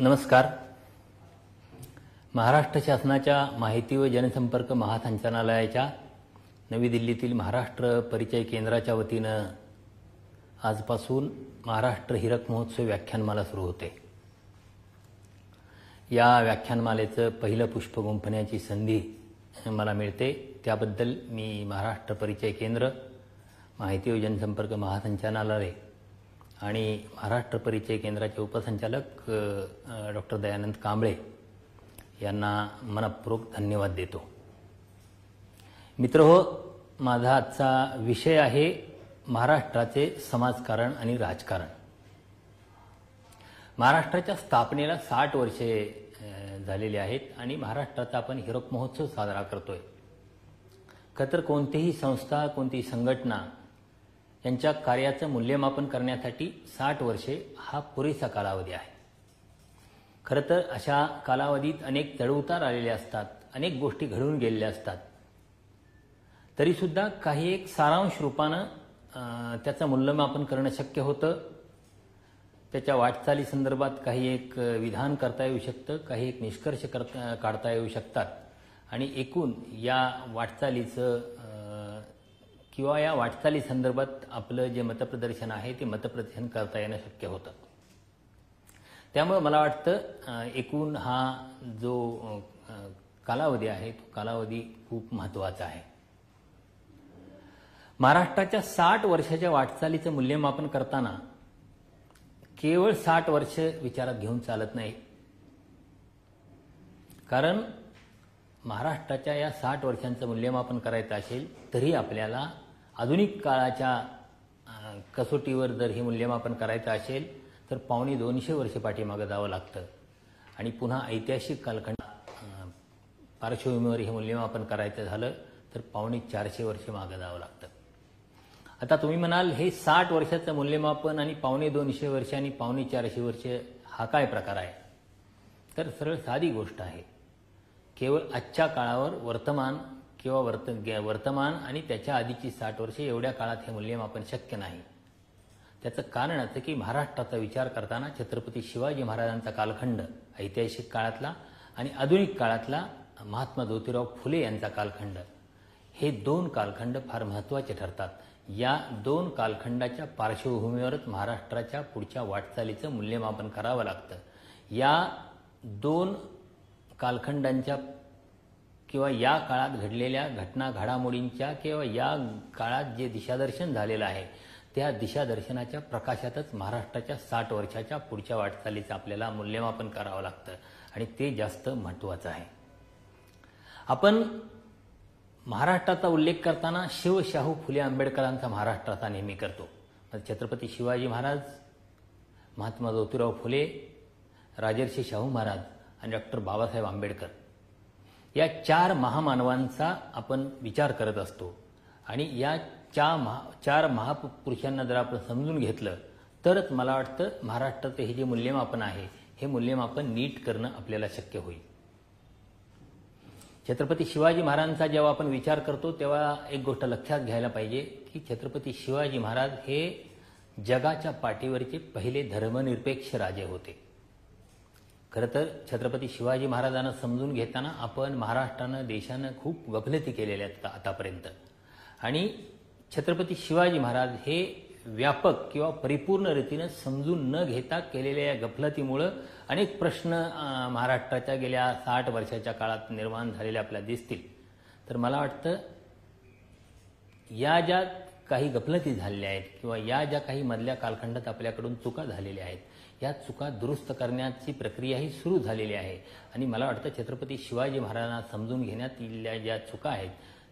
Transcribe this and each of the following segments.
नमस्कार. महाराष्ट्र शासनाच्या माहिती व जनसंपर्क महासंचालनालयाच्या नवी दिल्लीतील महाराष्ट्र परिचय केंद्राच्या वतीनं आजपासून महाराष्ट्र हिरक महोत्सव व्याख्यानमाला सुरू होते. या व्याख्यानमालेचं पहिलं पुष्प गुंफण्याची संधी मला मिळते. त्याबद्दल मी महाराष्ट्र परिचय केंद्र माहिती व जनसंपर्क महासंचालनालय आणि महाराष्ट्र परिचय केंद्राचे उपसंचालक डॉक्टर दयानंद कांबळे यांना मनपूर्वक धन्यवाद देतो. मित्र हो माझा आजचा विषय आहे महाराष्ट्राचे समाजकारण आणि राजकारण. महाराष्ट्राच्या स्थापनेला साठ वर्षे झालेली आहेत आणि महाराष्ट्राचा आपण हिरक महोत्सव साजरा करतोय. खतर कोणतीही संस्था कोणतीही संघटना त्यांच्या कार्याचं मूल्यमापन करण्यासाठी साठ वर्षे हा पुरेसा कालावधी आहे. खरं तर अशा कालावधीत अनेक चढउतार आलेले असतात अनेक गोष्टी घडून गेलेल्या असतात. तरीसुद्धा काही एक सारांश रूपानं त्याचं मूल्यमापन करणं शक्य होतं. त्याच्या वाटचाली संदर्भात काही एक विधान करता येऊ शकतं काही एक निष्कर्ष करता काढता येऊ शकतात. आणि एकूण या वाटचालीचं किंवा या वाटचाली संदर्भात आपलं जे मतप्रदर्शन आहे ते मतप्रदर्शन करता येणं शक्य होतं. त्यामुळे मला वाटतं एकूण हा जो कालावधी आहे तो कालावधी खूप महत्त्वाचा आहे. महाराष्ट्राच्या साठ वर्षाच्या वाटचालीचं मूल्यमापन करताना केवळ साठ वर्ष विचारात घेऊन चालत नाही. कारण महाराष्ट्राच्या या साठ वर्षांचं मूल्यमापन करायचं असेल तरी आपल्याला आधुनिक काळाच्या कसोटीवर जर हे मूल्यमापन करायचं असेल तर पावणे दोनशे वर्ष पाठीमागं जावं लागतं. आणि पुन्हा ऐतिहासिक कालखंड पार्श्वभूमीवर हे मूल्यमापन करायचं झालं तर पावणे चारशे वर्ष मागं जावं लागतं. आता तुम्ही म्हणाल हे साठ वर्षाचं मूल्यमापन आणि पावणे दोनशे वर्ष आणि पावणे चारशे वर्ष हा काय प्रकार आहे? तर सरळ साधी गोष्ट आहे. केवळ आजच्या काळावर वर्तमान किंवा वर्त वर्तमान आणि त्याच्या आधीची साठ वर्षे एवढ्या काळात हे मूल्यमापन शक्य नाही. त्याचं कारण असं की महाराष्ट्राचा विचार करताना छत्रपती शिवाजी महाराजांचा कालखंड ऐतिहासिक काळातला आणि आधुनिक काळातला महात्मा ज्योतिराव फुले यांचा कालखंड. हे दोन कालखंड फार महत्त्वाचे ठरतात. या दोन कालखंडाच्या पार्श्वभूमीवरच महाराष्ट्राच्या पुढच्या वाटचालीचं मूल्यमापन करावं लागतं. या दोन कालखंडांच्या किंवा या काळात घडलेल्या घटना घडामोडींच्या किंवा या काळात जे दिशादर्शन झालेलं आहे त्या दिशादर्शनाच्या प्रकाशातच महाराष्ट्राच्या साठ वर्षाच्या पुढच्या वाटचालीचं आपल्याला मूल्यमापन करावं लागतं आणि ते जास्त महत्त्वाचं आहे. आपण महाराष्ट्राचा उल्लेख करताना शिवशाहू फुले आंबेडकरांचा महाराष्ट्राचा नेहमी करतो. छत्रपती शिवाजी महाराज महात्मा ज्योतिराव फुले राजर्षी शाहू महाराज आणि डॉक्टर बाबासाहेब आंबेडकर. या चार महामानवांचा आपण विचार करत असतो. आणि या चार महा चार महापुरुषांना जर आपण समजून घेतलं तरच मला वाटतं महाराष्ट्राचं हे जे मूल्यमापन आहे हे मूल्यमापन नीट करणं आपल्याला शक्य होईल. छत्रपती शिवाजी महाराजांचा जेव्हा आपण विचार करतो तेव्हा एक गोष्ट लक्षात घ्यायला पाहिजे की छत्रपती शिवाजी महाराज हे जगाच्या पाठीवरचे पहिले धर्मनिरपेक्ष राजे होते. खरं तर छत्रपती शिवाजी महाराजांना समजून घेताना आपण महाराष्ट्रानं देशानं खूप गफलती केलेल्या आहेत आतापर्यंत. आणि छत्रपती शिवाजी महाराज हे व्यापक किंवा परिपूर्ण रीतीनं समजून न घेता केलेल्या या गफलतीमुळं अनेक प्रश्न महाराष्ट्राच्या गेल्या साठ वर्षाच्या काळात निर्माण झालेले आपल्याला दिसतील. तर मला वाटतं या ज्या काही गफलती झालेल्या आहेत किंवा या ज्या काही मधल्या कालखंडात आपल्याकडून चुका झालेल्या आहेत या चुका दुरुस्त करण्याची प्रक्रियाही सुरू झालेली आहे. आणि मला वाटतं छत्रपती शिवाजी महाराजांना समजून घेण्यात येलेल्या ज्या चुका आहेत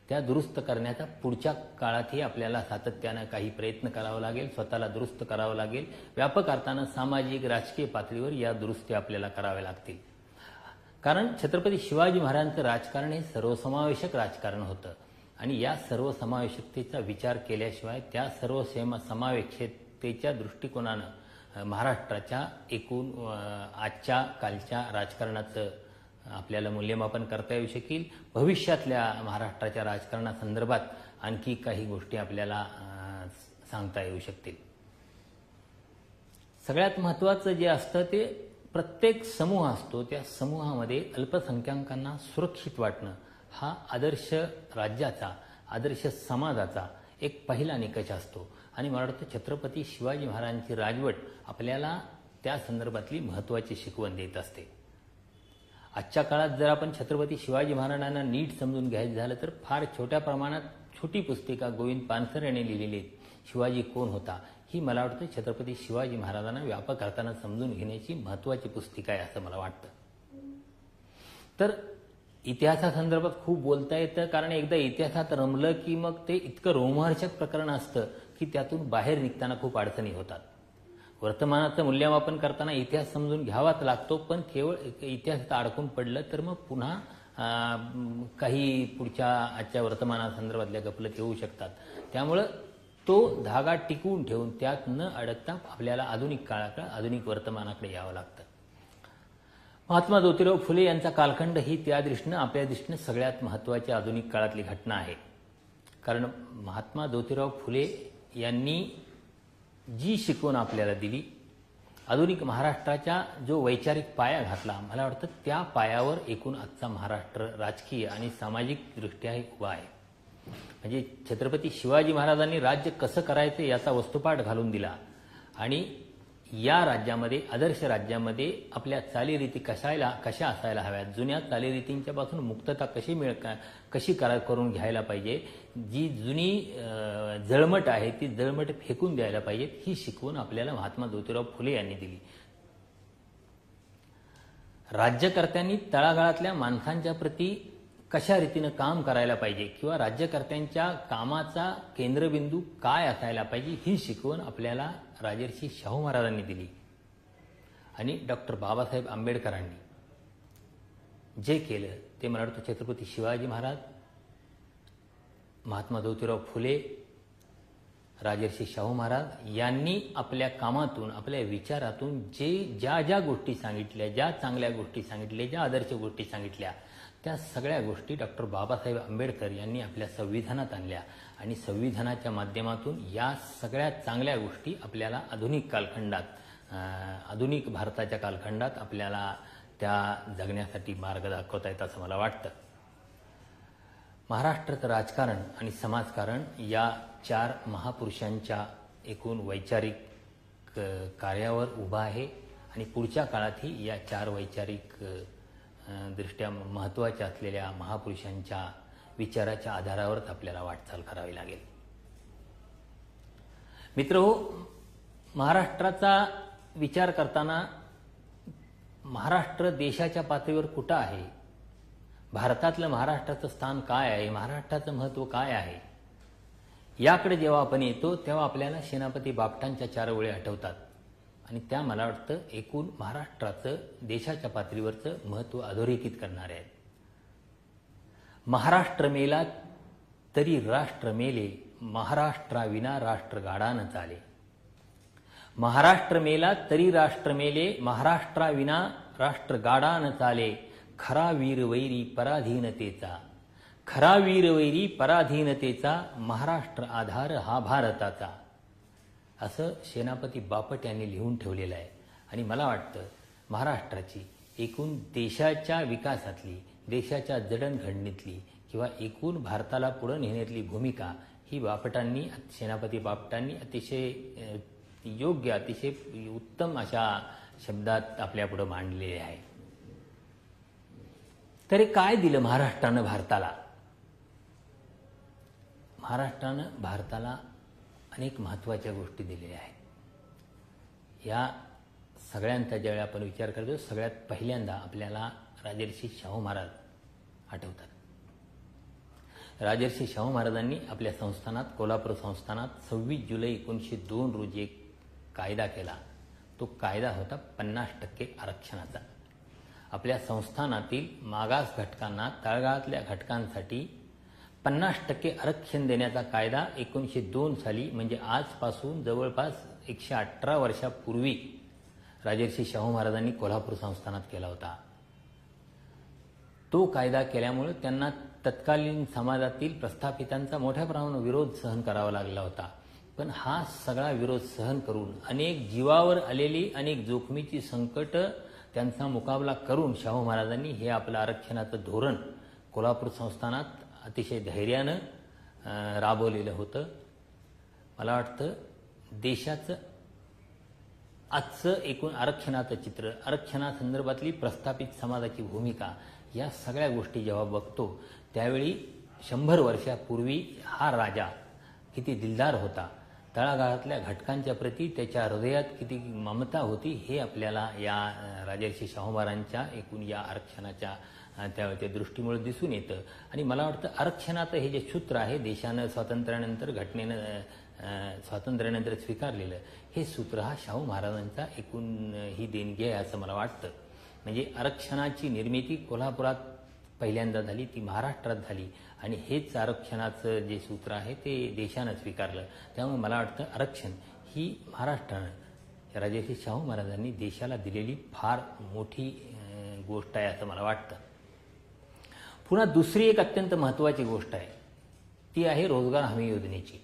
त्या दुरुस्त करण्याचा पुढच्या काळातही आपल्याला सातत्यानं काही प्रयत्न करावा लागेल स्वतःला दुरुस्त करावं लागेल. व्यापक अर्थानं सामाजिक राजकीय पातळीवर या दुरुस्ती आपल्याला कराव्या लागतील. कारण छत्रपती शिवाजी महाराजांचं राजकारण हे सर्वसमावेशक राजकारण होतं. आणि या सर्वसमावेशकतेचा विचार केल्याशिवाय त्या सर्व समावेशकतेच्या दृष्टिकोनानं महाराष्ट्राच्या एकूण आजच्या कालच्या राजकारणाचं आपल्याला मूल्यमापन करता येऊ शकेल. भविष्यातल्या महाराष्ट्राच्या राजकारणासंदर्भात आणखी काही गोष्टी आपल्याला सांगता येऊ शकतील. सगळ्यात महत्त्वाचं जे असतं ते प्रत्येक समूह असतो त्या समूहामध्ये अल्पसंख्याकांना सुरक्षित वाटणं हा आदर्श राज्याचा आदर्श समाजाचा एक पहिला निकष असतो. आणि मला वाटतं छत्रपती शिवाजी महाराजांची राजवट आपल्याला त्या संदर्भातली महत्त्वाची शिकवण देत असते. आजच्या काळात जर आपण छत्रपती शिवाजी महाराजांना नीट समजून घ्यायचं झालं तर फार छोट्या प्रमाणात छोटी पुस्तिका गोविंद पानसर यांनी लिहिलेली शिवाजी कोण होता? ही मला वाटतं छत्रपती शिवाजी महाराजांना व्यापक अर्थानं समजून घेण्याची महत्त्वाची पुस्तिका आहे असं मला वाटतं. तर इतिहासासंदर्भात खूप बोलता येतं कारण एकदा इतिहासात रमलं की मग ते इतकं रोमहर्षक प्रकरण असतं की त्यातून बाहेर निघताना खूप अडचणी होतात. वर्तमानाचं मूल्यमापन करताना इतिहास समजून घ्यावाच लागतो पण केवळ इतिहासात अडकून पडलं तर मग पुन्हा काही पुढच्या आजच्या वर्तमानासंदर्भातल्या गफलती येऊ शकतात. त्यामुळं तो धागा टिकवून ठेवून त्यात न अडकता आपल्याला आधुनिक काळाकडे आधुनिक वर्तमानाकडे यावं लागतं. महात्मा ज्योतिराव फुले यांचा कालखंड ही त्या दृष्टीनं आपल्या दृष्टीनं सगळ्यात महत्त्वाची आधुनिक काळातली घटना आहे. कारण महात्मा ज्योतिराव फुले यांनी जी शिकवण आपल्याला दिली आधुनिक महाराष्ट्राच्या जो वैचारिक पाया घातला मला वाटतं त्या पायावर एकूण आजचा महाराष्ट्र राजकीय आणि सामाजिकदृष्ट्याही उभा आहे. म्हणजे छत्रपती शिवाजी महाराजांनी राज्य कसं करायचं याचा वस्तुपाठ घालून दिला आणि या राज्यामध्ये आदर्श राज्यामध्ये आपल्या चालीरीती कशायला कशा असायला हव्यात? जुन्या चालीरीतींच्या पासून मुक्तता कशी मिळ कशी करा करून घ्यायला पाहिजे? जी जुनी जळमट आहे ती जळमट फेकून द्यायला पाहिजे ही शिकवण आपल्याला महात्मा ज्योतिराव फुले यांनी दिली. राज्यकर्त्यांनी तळागाळातल्या माणसांच्या प्रती कशा रीतीनं काम करायला पाहिजे? किंवा राज्यकर्त्यांच्या कामाचा केंद्रबिंदू काय असायला पाहिजे ही शिकवण आपल्याला राजर्षी शाहू महाराजांनी दिली आणि डॉक्टर बाबासाहेब आंबेडकरांनी जे केलं ते मला वाटतं छत्रपती शिवाजी महाराज महात्मा ज्योतिराव फुले राजर्षी शाहू महाराज यांनी आपल्या कामातून आपल्या विचारातून जे ज्या ज्या गोष्टी सांगितल्या ज्या चांगल्या गोष्टी सांगितल्या ज्या आदर्श गोष्टी सांगितल्या त्या सगळ्या गोष्टी डॉक्टर बाबासाहेब आंबेडकर यांनी आपल्या संविधानात आणल्या. आणि संविधानाच्या माध्यमातून या सगळ्या चांगल्या गोष्टी आपल्याला आधुनिक कालखंडात आधुनिक भारताच्या कालखंडात आपल्याला त्या जगण्यासाठी मार्ग दाखवता येत असं मला वाटतं. महाराष्ट्राचं राजकारण आणि समाजकारण या चार महापुरुषांच्या एकूण वैचारिक कार्यावर उभा आहे. आणि पुढच्या काळातही या चार वैचारिक दृष्ट्या महत्त्वाच्या असलेल्या महापुरुषांच्या विचाराच्या आधारावरच आपल्याला वाटचाल करावी लागेल. मित्र हो महाराष्ट्राचा विचार करताना महाराष्ट्र देशाच्या पातळीवर कुठं आहे? भारतातलं महाराष्ट्राचं स्थान काय आहे? महाराष्ट्राचं महत्त्व काय आहे? याकडे जेव्हा आपण येतो तेव्हा आपल्याला सेनापती बापटांच्या चार ओळी आठवतात. आणि त्या मला वाटतं एकूण महाराष्ट्राचं देशाच्या पातळीवरचं महत्त्व अधोरेखित करणारे आहेत. महाराष्ट्र मेला तरी राष्ट्र मेले महाराष्ट्राविना राष्ट्र गाडानं चाले. महाराष्ट्र मेला तरी राष्ट्र मेले महाराष्ट्राविना राष्ट्र गाडानं चाले. खरा वीर वैरी पराधीनतेचा. खरा वीर वैरी पराधीनतेचा महाराष्ट्र आधार हा भारताचा. असं सेनापती बापट यांनी लिहून ठेवलेलं आहे. आणि मला वाटतं महाराष्ट्राची एकूण देशाच्या विकासातली देशाच्या जडणघडणीतली किंवा एकूण भारताला पुढं नेण्यातली भूमिका ही बापटांनी सेनापती बापटांनी अतिशय योग्य अतिशय उत्तम अशा शब्दात आपल्यापुढं मांडलेले आहे. तरी काय दिलं महाराष्ट्रानं भारताला? महाराष्ट्रानं भारताला अनेक महत्त्वाच्या गोष्टी दिलेल्या आहेत. या सगळ्यांचा ज्यावेळी आपण विचार करतो सगळ्यात पहिल्यांदा आपल्याला राजर्षी शाहू महाराज आठवतात. राजर्षी शाहू महाराजांनी आपल्या संस्थानात कोल्हापूर संस्थानात सव्वीस जुलै एकोणीसशे दोन रोजी एक कायदा केला. तो कायदा होता पन्नास टक्के आरक्षणाचा. आपल्या संस्थानातील मागास घटकांना तळगाळातल्या घटकांसाठी पन्नास टक्के आरक्षण देण्याचा कायदा एकोणीसशे दोन साली म्हणजे आजपासून जवळपास एकशे अठरा वर्षापूर्वी राजर्षी शाहू महाराजांनी कोल्हापूर संस्थानात केला होता. तो कायदा केल्यामुळे त्यांना तत्कालीन समाजातील प्रस्थापितांचा मोठ्या प्रमाणात विरोध सहन करावा लागला होता. पण हा सगळा विरोध सहन करून अनेक जीवावर आलेली अनेक जोखमीची संकट त्यांचा मुकाबला करून शाहू महाराजांनी हे आपलं आरक्षणाचं धोरण कोल्हापूर संस्थानात अतिशय धैर्यानं राबवलेलं होतं. मला वाटतं देशाचं आजचं एकूण आरक्षणाचं चित्र आरक्षणासंदर्भातली प्रस्थापित समाजाची भूमिका या सगळ्या गोष्टी जेव्हा बघतो त्यावेळी शंभर वर्षापूर्वी हा राजा किती दिलदार होता. तळागाळातल्या घटकांच्या प्रती त्याच्या हृदयात किती ममता होती हे आपल्याला या राजर्षी शाहू महाराजांच्या एकूण या आरक्षणाच्या त्या त्या दृष्टीमुळे दिसून येतं. आणि मला वाटतं आरक्षणाचं हे जे सूत्र आहे देशानं स्वातंत्र्यानंतर घटनेनं स्वातंत्र्यानंतर स्वीकारलेलं हे सूत्र हा शाहू महाराजांचा एकूण ही देणगी आहे असं मला वाटतं. म्हणजे आरक्षणाची निर्मिती कोल्हापुरात पहिल्यांदा झाली ती महाराष्ट्रात झाली आणि हेच आरक्षणाचं जे सूत्र आहे ते देशानं स्वीकारलं. त्यामुळे मला वाटतं आरक्षण ही महाराष्ट्रानं राजर्षी शाहू महाराजांनी देशाला दिलेली फार मोठी गोष्ट आहे असं मला वाटतं. पुन्हा दुसरी एक अत्यंत महत्त्वाची गोष्ट आहे. ती आहे रोजगार हमी योजनेची.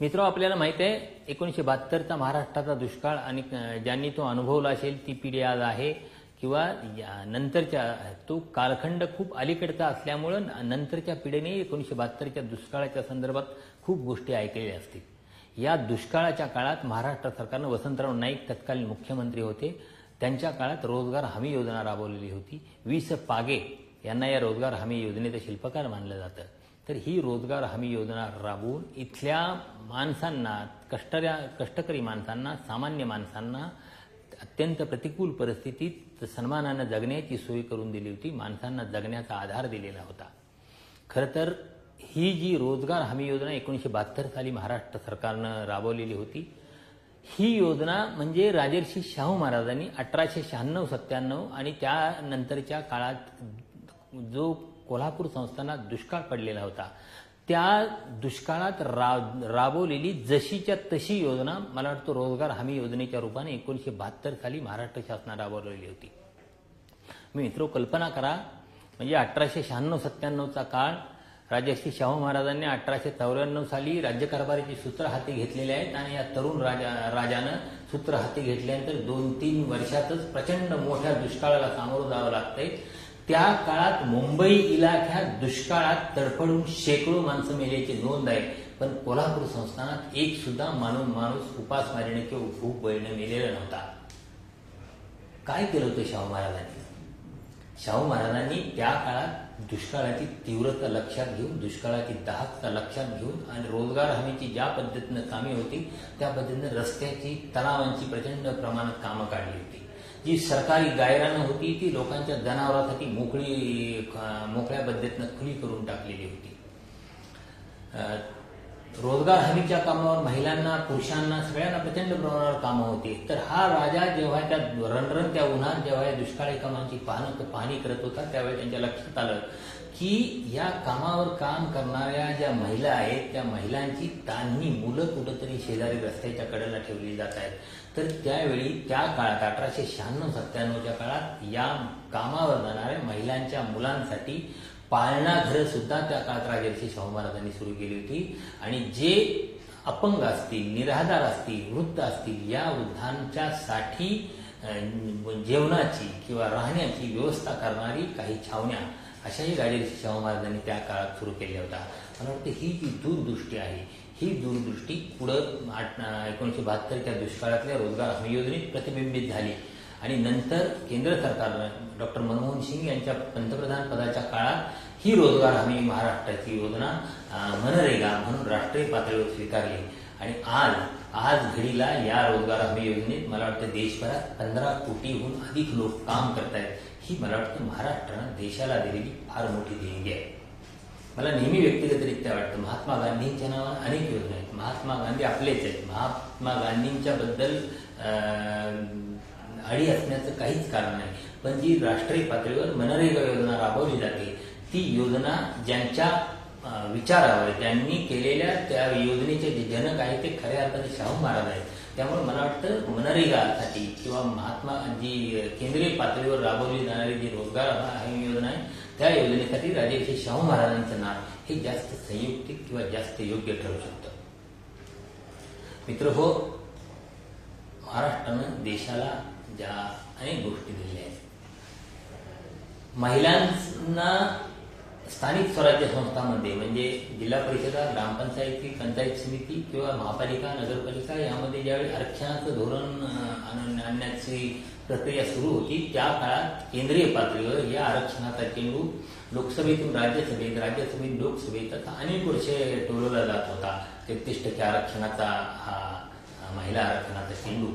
मित्र आपल्याला माहीत आहे एकोणीसशे बहात्तरचा महाराष्ट्राचा दुष्काळ आणि ज्यांनी तो अनुभवला असेल ती पिढी आज आहे किंवा या नंतरच्या तो कालखंड खूप अलीकडचा असल्यामुळं नंतरच्या पिढीने एकोणीसशे बहात्तरच्या दुष्काळाच्या संदर्भात खूप गोष्टी ऐकलेल्या असतील. या दुष्काळाच्या काळात महाराष्ट्र सरकारनं वसंतराव नाईक तत्कालीन मुख्यमंत्री होते. त्यांच्या काळात रोजगार हमी योजना राबवलेली होती. वीस पागे यांना या रोजगार हमी योजनेचं शिल्पकार मानलं जातं. तर ही रोजगार हमी योजना राबवून इथल्या माणसांना कष्टऱ्या कष्टकरी माणसांना सामान्य माणसांना अत्यंत प्रतिकूल परिस्थितीत सन्मानानं जगण्याची सोय करून दिली होती. माणसांना जगण्याचा आधार दिलेला होता. खरं तर ही जी रोजगार हमी योजना एकोणीसशे बहात्तर साली महाराष्ट्र सरकारनं राबवलेली होती. ही योजना म्हणजे राजर्षी शाहू महाराजांनी अठराशे शहाण्णव सत्त्याण्णव आणि त्यानंतरच्या काळात जो कोल्हापूर संस्थांना दुष्काळ पडलेला होता त्या दुष्काळात रा राबवलेली जशीच्या तशी योजना मला वाटतं रोजगार हमी योजनेच्या रूपाने एकोणीसशे बहात्तर साली महाराष्ट्र शासनाने राबवलेली होती. मी मित्र कल्पना करा म्हणजे अठराशे शहाण्णव सत्त्याण्णवचा काळ राजर्षी शाहू महाराजांनी अठराशे चौऱ्याण्णव साली राज्यकारभाराची सूत्र हाती घेतलेले आहेत आणि या तरुण राजा राजानं सूत्र हाती घेतल्यानंतर दोन तीन वर्षातच प्रचंड मोठ्या दुष्काळाला सामोरं जावं लागतंय. त्या काळात मुंबई इलाख्यात दुष्काळात तडफडून शेकडो माणसं मेल्याची नोंद आहे. पण कोल्हापूर संस्थानात एक सुद्धा माणूस माणूस उपासमारीने किंवा भूक बळीने मेलेला नव्हता. काय केलं होतं शाहू महाराजांनी? शाहू महाराजांनी त्या काळात दुष्काळाची तीव्रता लक्षात घेऊन दुष्काळाची दाहकता लक्षात घेऊन आणि रोजगार हमीची ज्या पद्धतीनं कामे होती त्या पद्धतीनं रस्त्याची तलावांची प्रचंड प्रमाणात कामं काढली होती. जी सरकारी गायरानं होती ती लोकांच्या जनावरांसाठी मोकळी मोकळ्या पद्धतीनं खुली करून टाकलेली होती. रोजगार हमीच्या कामावर महिलांना पुरुषांना सगळ्यांना प्रचंड प्रमाणावर कामं होती. तर हा राजा जेव्हा त्या रणरण त्या उन्हात जेव्हा या दुष्काळी कामांची पाहणं पाहणी करत होता त्यावेळी त्यांच्या लक्षात आलं की या कामावर काम करणाऱ्या ज्या महिला आहेत त्या महिलांची तान्ही मुलं कुठंतरी शेजारी रस्त्याच्या कडेला ठेवली जात आहेत. तर त्यावेळी त्या काळात अठराशे शहाण्णव सत्त्याण्णवच्या काळात या कामावर जाणाऱ्या महिलांच्या मुलांसाठी पाळणा घरं सुद्धा त्या काळात राजर्षी शाहू महाराजांनी सुरू केली होती. आणि जे अपंग असतील निराधार असतील वृद्ध असतील या वृद्धांच्यासाठी साठी जेवणाची किंवा राहण्याची व्यवस्था करणारी काही छावण्या अशाही राजर्षी शाहू महाराजांनी त्या काळात सुरू केल्या होत्या. मला वाटतं ही जी दूरदृष्टी आहे ही दूरदृष्टी पुढं आठ एकोणीसशे बहात्तरच्या दुष्काळातल्या रोजगार हमी योजनेत प्रतिबिंबित झाली. आणि नंतर केंद्र सरकारनं डॉक्टर मनमोहन सिंग यांच्या पंतप्रधान पदाच्या काळात ही रोजगार हमी महाराष्ट्राची योजना मनरेगा म्हणून राष्ट्रीय पातळीवर स्वीकारली. आणि आज आज घडीला या रोजगार हमी योजनेत मला वाटतं देशभरात पंधरा कोटीहून अधिक लोक काम करत आहेत ही मला वाटतं महाराष्ट्रानं देशाला दिलेली फार मोठी देणगी आहे. मला नेहमी व्यक्तिगतरित्या वाटतं महात्मा गांधींच्या नावानं अनेक योजना आहेत. महात्मा गांधी आपलेच आहेत. महात्मा गांधींच्या बद्दल अडी असण्याचं काहीच कारण नाही. पण जी राष्ट्रीय पातळीवर मनरेगा योजना राबवली जाते ती योजना ज्यांच्या विचारावर त्यांनी केलेल्या त्या योजनेचे जे जनक आहेत ते खऱ्या अर्थाने शाहू महाराज आहेत. त्यामुळे मला वाटतं मनरेगासाठी किंवा महात्मा जी केंद्रीय पातळीवर राबवली जाणारी जी रोजगार हमी योजना आहे त्या योजनेसाठी राजर्षी शाहू महाराजांचं नाव हे जास्त संयुक्तिक किंवा जास्त योग्य ठरू शकतं. मित्र हो महाराष्ट्रानं देशाला ज्या अनेक गोष्टी दिलेल्या आहेत. महिलांना स्थानिक स्वराज्य संस्थांमध्ये म्हणजे जिल्हा परिषदा ग्रामपंचायती पंचायत समिती किंवा महापालिका नगरपालिका यामध्ये ज्यावेळी आरक्षणाचं धोरण आणण्याची प्रक्रिया सुरू होती. त्या काळात केंद्रीय पातळीवर या आरक्षणाचा चेंडू लोकसभेतून राज्यसभेत राज्यसभेत लोकसभेत आता अनेक वर्षे टोलवला जात होता. तेहतीस टक्के आरक्षणाचा हा हा महिला आरक्षणाचा चेंडू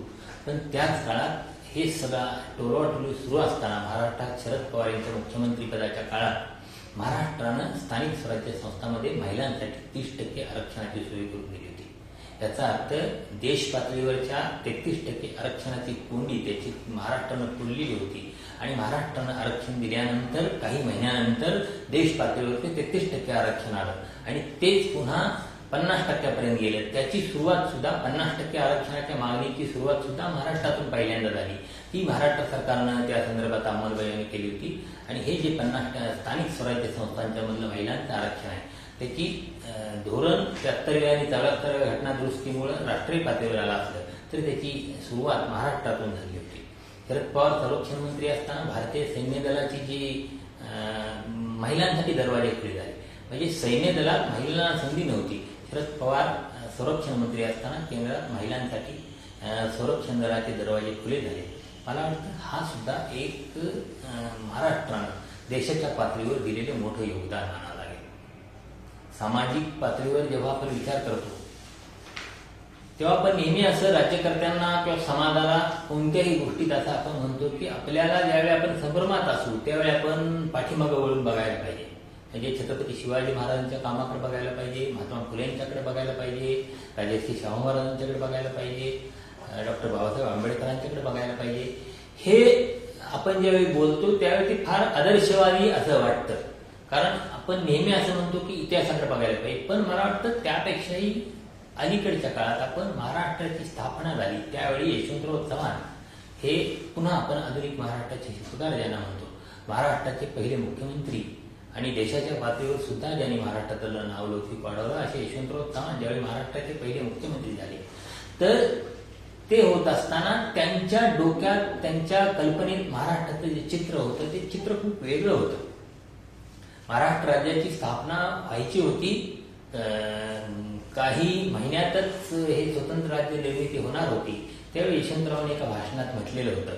पण त्याच काळात हे सगळा टोलवाटोली सुरू असताना महाराष्ट्रात शरद पवार यांच्या मुख्यमंत्रीपदाच्या काळात महाराष्ट्रानं स्थानिक स्वराज्य संस्थांमध्ये महिलांसाठी तीस टक्के आरक्षणाची सोय करून दिली त्याचा अर्थ देश पातळीवरच्या तेहतीस टक्के आरक्षणाची कोंडी त्याची महाराष्ट्रानं पुरलेली होती. आणि महाराष्ट्रानं आरक्षण दिल्यानंतर काही महिन्यानंतर देश पातळीवरती तेहतीस टक्के आरक्षण आलं. आणि तेच पुन्हा पन्नास टक्क्यापर्यंत गेले. त्याची सुरुवात सुद्धा पन्नास टक्के आरक्षणाच्या मागणीची सुरुवात सुद्धा महाराष्ट्रातून पहिल्यांदा झाली. ती महाराष्ट्र सरकारनं त्या संदर्भात अंमलबजावणी केली होती. आणि हे जे पन्नास स्थानिक स्वराज्य संस्थांच्या मधलं महिलांचं आरक्षण आहे त्याची धोरण त्र्याहत्तरव्या आणि चौऱ्याहत्तरव्या घटना दुरुस्तीमुळे राष्ट्रीय पातळीवर आलं असलं तरी त्याची सुरुवात महाराष्ट्रातून झाली होती. शरद पवार संरक्षण मंत्री असताना भारतीय सैन्य दलाची जी महिलांसाठी दरवाजे खुले झाले. म्हणजे सैन्य दलात महिलांना संधी नव्हती. शरद पवार संरक्षण मंत्री असताना केंद्रात महिलांसाठी संरक्षण दलाचे दरवाजे खुले झाले. मला वाटतं हा सुद्धा एक महाराष्ट्रानं देशाच्या पातळीवर दिलेले मोठं योगदान मानावं. सामाजिक पातळीवर जेव्हा आपण विचार करतो तेव्हा आपण नेहमी असं राज्यकर्त्यांना किंवा समाजाला कोणत्याही गोष्टीत असं आपण म्हणतो की आपल्याला ज्यावेळी आपण संभ्रमात असू त्यावेळी आपण पाठीमागं वळून बघायला पाहिजे. म्हणजे छत्रपती शिवाजी महाराजांच्या कामाकडे बघायला पाहिजे महात्मा फुले यांच्याकडे बघायला पाहिजे राजर्षी शाहू महाराजांच्याकडे बघायला पाहिजे डॉक्टर बाबासाहेब आंबेडकरांच्याकडे बघायला पाहिजे. हे आपण ज्यावेळी बोलतो त्यावेळी ते फार आदर्शवादी असं वाटतं. कारण आपण नेहमी असं म्हणतो की इतिहासाकडे बघायला पाहिजे. पण मला वाटतं त्यापेक्षाही अलीकडच्या काळात आपण महाराष्ट्राची स्थापना झाली. त्यावेळी यशवंतराव चव्हाण हे पुन्हा आपण आधुनिक महाराष्ट्राचे सुधार ज्यांना म्हणतो. महाराष्ट्राचे पहिले मुख्यमंत्री आणि देशाच्या पातळीवर सुद्धा ज्यांनी महाराष्ट्रातलं नाव लौकिक वाढवलं असे यशवंतराव चव्हाण ज्यावेळी महाराष्ट्राचे पहिले मुख्यमंत्री झाले. तर ते होत असताना त्यांच्या डोक्यात त्यांच्या कल्पनेत महाराष्ट्राचं जे चित्र होतं ते चित्र खूप वेगळं होतं. महाराष्ट्र राज्याची स्थापना व्हायची होती. काही महिन्यातच हे स्वतंत्र राज्य निर्मिती होणार होती. त्यावेळी यशवंतरावांनी एका भाषणात म्हटलेलं होतं.